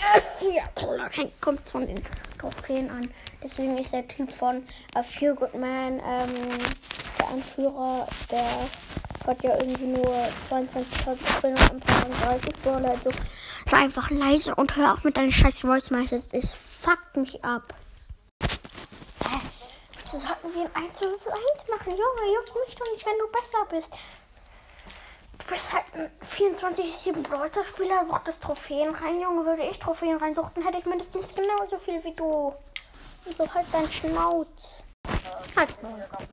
Ja, klar, kommt von den Trophäen an. Deswegen ist der Typ von A Few Good Man ähm, der Anführer, der hat ja irgendwie nur 22.000 Trophäen und ein paar 30 Dollar. Also sei einfach leise und hör auch mit deinen scheiß Voice Messages. Es fuckt mich ab. Das sollten wir ein 1 zu 1 machen. Junge, juckt mich doch nicht, wenn du besser bist. Du bist halt ein 24-7 Brawler-Spieler, suchtest Trophäen rein, Junge. Würde ich Trophäen reinsuchten, hätte ich mindestens genauso viel wie du. Und so halt dein Schnauz. Halt mal.